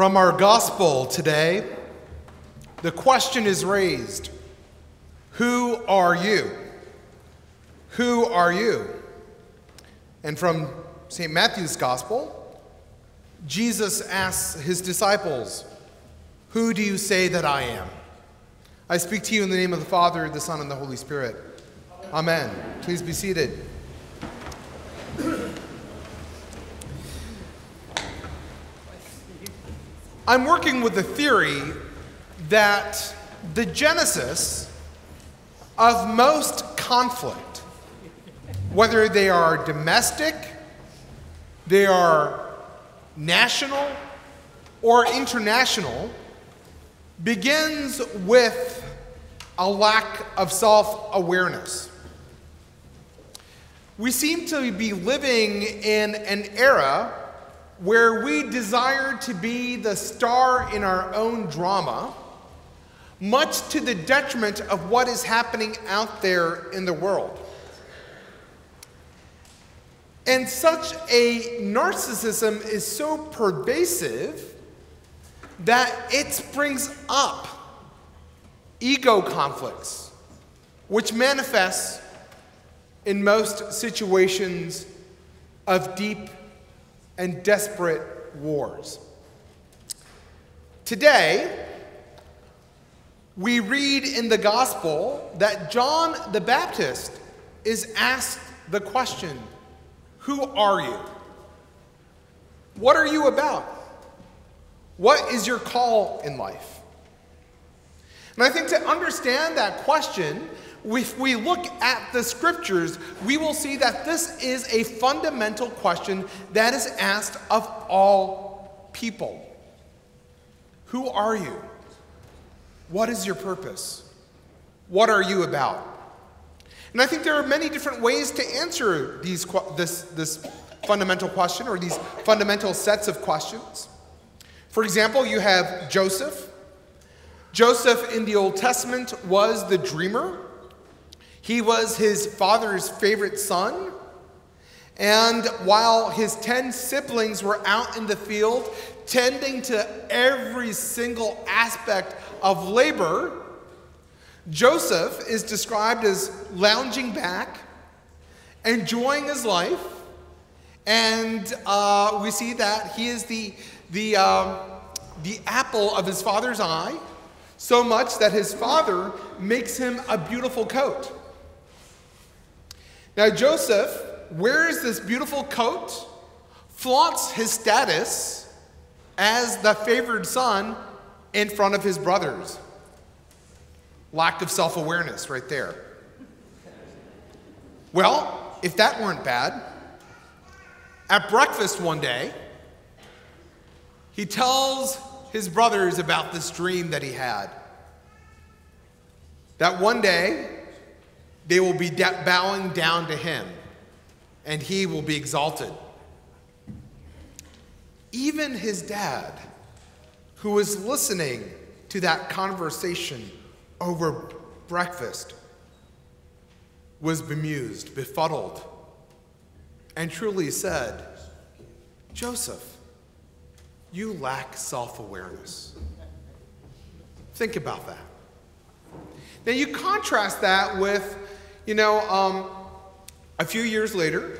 From our gospel today, the question is raised Who are you? Who are you? And from St. Matthew's gospel, Jesus asks his disciples, Who do you say that I am? I speak to you in the name of the Father, the Son, and the Holy Spirit. Amen. Please be seated. I'm working with the theory that the genesis of most conflict, whether they are domestic, they are national, or international, begins with a lack of self awareness. We seem to be living in an era where we desire to be the star in our own drama, much to the detriment of what is happening out there in the world. And such a narcissism is so pervasive that it springs up ego conflicts, which manifests in most situations of deep and desperate wars. Today, we read in the gospel that John the Baptist is asked the question Who are you? What are you about? What is your call in life? And I think to understand that question, if we look at the scriptures, we will see that this is a fundamental question that is asked of all people Who are you? What is your purpose? What are you about? And I think there are many different ways to answer these, this, this fundamental question or these fundamental sets of questions. For example, you have Joseph. Joseph in the Old Testament was the dreamer. He was his father's favorite son. And while his 10 siblings were out in the field tending to every single aspect of labor, Joseph is described as lounging back, enjoying his life, and uh, we see that he is the, the, um, the apple of his father's eye, so much that his father makes him a beautiful coat. Now, Joseph wears this beautiful coat, flaunts his status as the favored son in front of his brothers. Lack of self awareness, right there. Well, if that weren't bad, at breakfast one day, he tells his brothers about this dream that he had. That one day, they will be bowing down to him, and he will be exalted. Even his dad, who was listening to that conversation over breakfast, was bemused, befuddled, and truly said, Joseph, you lack self awareness. Think about that. Now, you contrast that with you know, um, a few years later,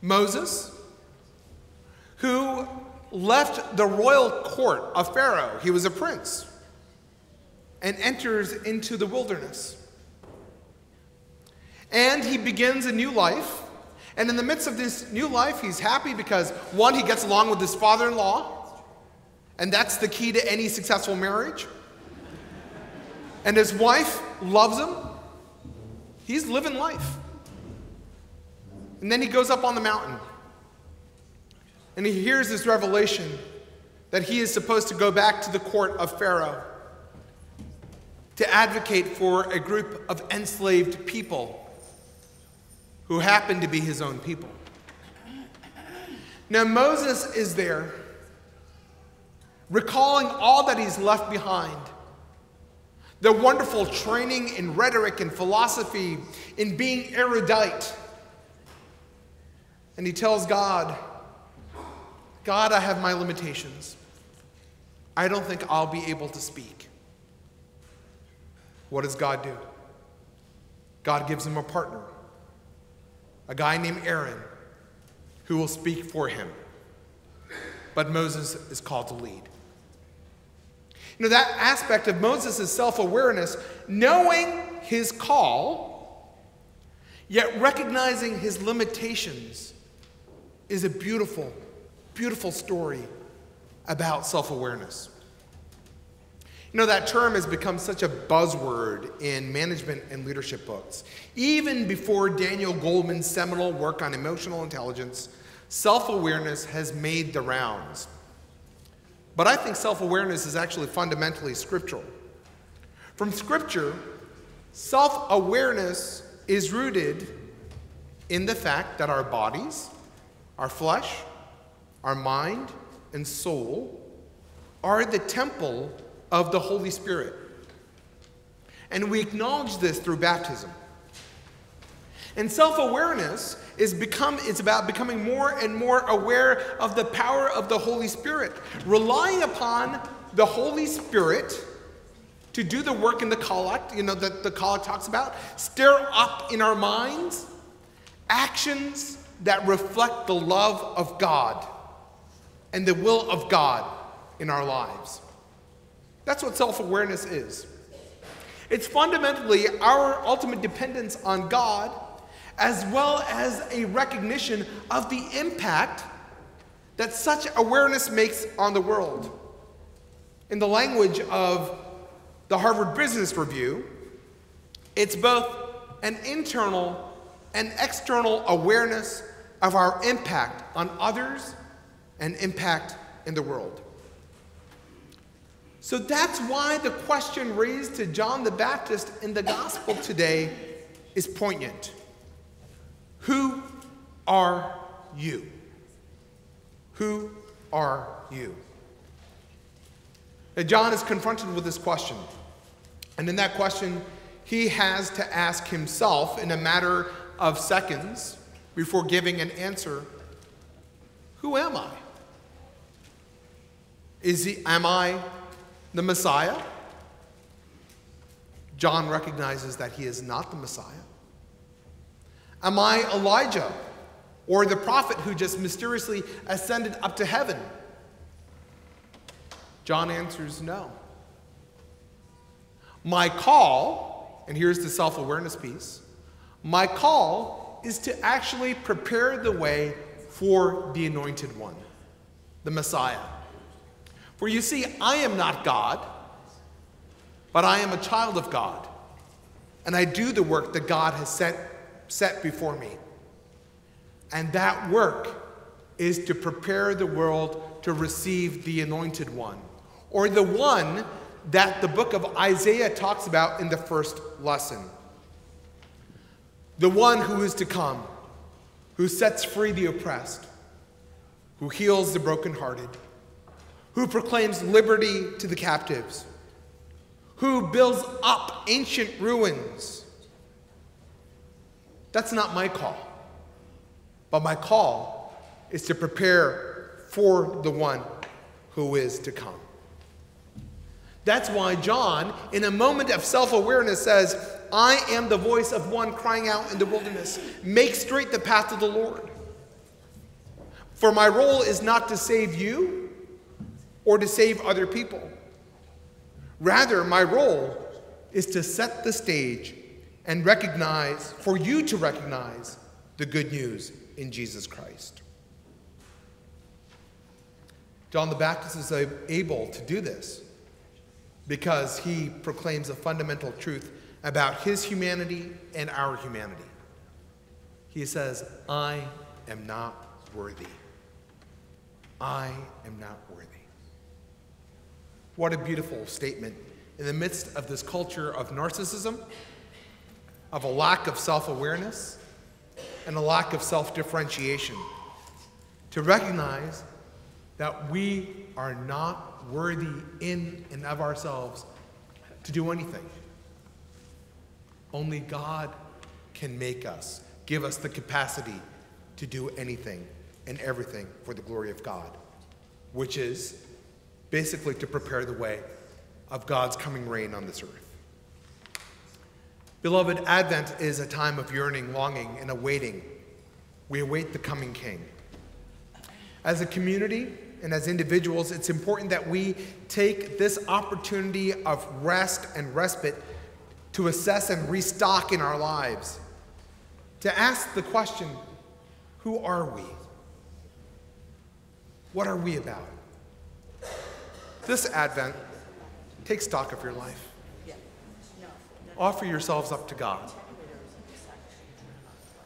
Moses, who left the royal court of Pharaoh, he was a prince, and enters into the wilderness. And he begins a new life. And in the midst of this new life, he's happy because, one, he gets along with his father in law, and that's the key to any successful marriage. And his wife loves him, He's living life. And then he goes up on the mountain and he hears this revelation that he is supposed to go back to the court of Pharaoh to advocate for a group of enslaved people who happen to be his own people. Now, Moses is there, recalling all that he's left behind the wonderful training in rhetoric and philosophy, in being erudite. And he tells God, God, I have my limitations. I don't think I'll be able to speak. What does God do? God gives him a partner, a guy named Aaron, who will speak for him. But Moses is called to lead. You know, that aspect of Moses' self awareness, knowing his call, yet recognizing his limitations, is a beautiful, beautiful story about self awareness. You know, that term has become such a buzzword in management and leadership books. Even before Daniel Goleman's seminal work on emotional intelligence, self awareness has made the rounds. But I think self awareness is actually fundamentally scriptural. From Scripture, self awareness is rooted in the fact that our bodies, our flesh, our mind, and soul are the temple of the Holy Spirit. And we acknowledge this through baptism. And self awareness is become, it's about becoming more and more aware of the power of the Holy Spirit, relying upon the Holy Spirit to do the work in the collect, you know, that the collect talks about, stir up in our minds actions that reflect the love of God and the will of God in our lives. That's what self awareness is. It's fundamentally our ultimate dependence on God, as well as a recognition of the impact that such awareness makes on the world. In the language of the Harvard Business Review, it's both an internal and external awareness of our impact on others and impact in the world. So that's why the question raised to John the Baptist in the gospel today is poignant. Who are you? Who are you? Now, John is confronted with this question. And in that question, he has to ask himself in a matter of seconds before giving an answer Who am I? Is he, am I the Messiah? John recognizes that he is not the Messiah. Am I Elijah or the prophet who just mysteriously ascended up to heaven? John answers no. My call, and here's the self awareness piece my call is to actually prepare the way for the anointed one, the Messiah. For you see, I am not God, but I am a child of God, and I do the work that God has set, set before me. And that work is to prepare the world to receive the anointed one, or the one that the book of Isaiah talks about in the first lesson. The one who is to come, who sets free the oppressed, who heals the brokenhearted who proclaims liberty to the captives, who builds up ancient ruins. That's not my call. But my call is to prepare for the one who is to come. That's why John, in a moment of self awareness, says, I am the voice of one crying out in the wilderness, make straight the path of the Lord. For my role is not to save you or to save other people. Rather, my role is to set the stage and recognize, for you to recognize, the good news in Jesus Christ. John the Baptist is able to do this because he proclaims a fundamental truth about his humanity and our humanity. He says, I am not worthy. I am not worthy. What a beautiful statement in the midst of this culture of narcissism, of a lack of self awareness, and a lack of self differentiation. To recognize that we are not worthy in and of ourselves to do anything. Only God can make us, give us the capacity to do anything and everything for the glory of God, which is basically to prepare the way of God's coming reign on this earth. Beloved, Advent is a time of yearning, longing, and awaiting. We await the coming King. As a community and as individuals, it's important that we take this opportunity of rest and respite to assess and restock in our lives, to ask the question who are we? What are we about? This Advent, take stock of your life. Offer yourselves up to God.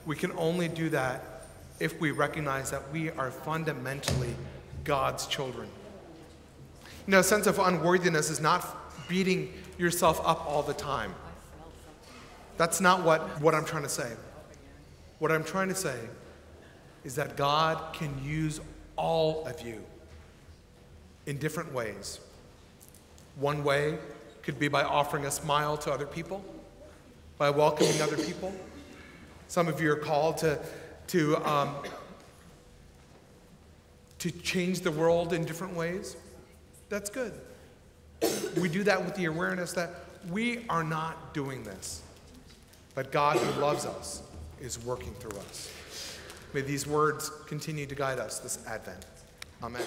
We can only do that if we recognize that we are fundamentally God's children. You know, a sense of unworthiness is not beating yourself up all the time. That's not what, what I'm trying to say. What I'm trying to say is that God can use all of you in different ways. One way could be by offering a smile to other people, by welcoming other people. Some of you are called to, to, um, to change the world in different ways. That's good. We do that with the awareness that we are not doing this, but God who loves us is working through us. May these words continue to guide us this Advent. Amen.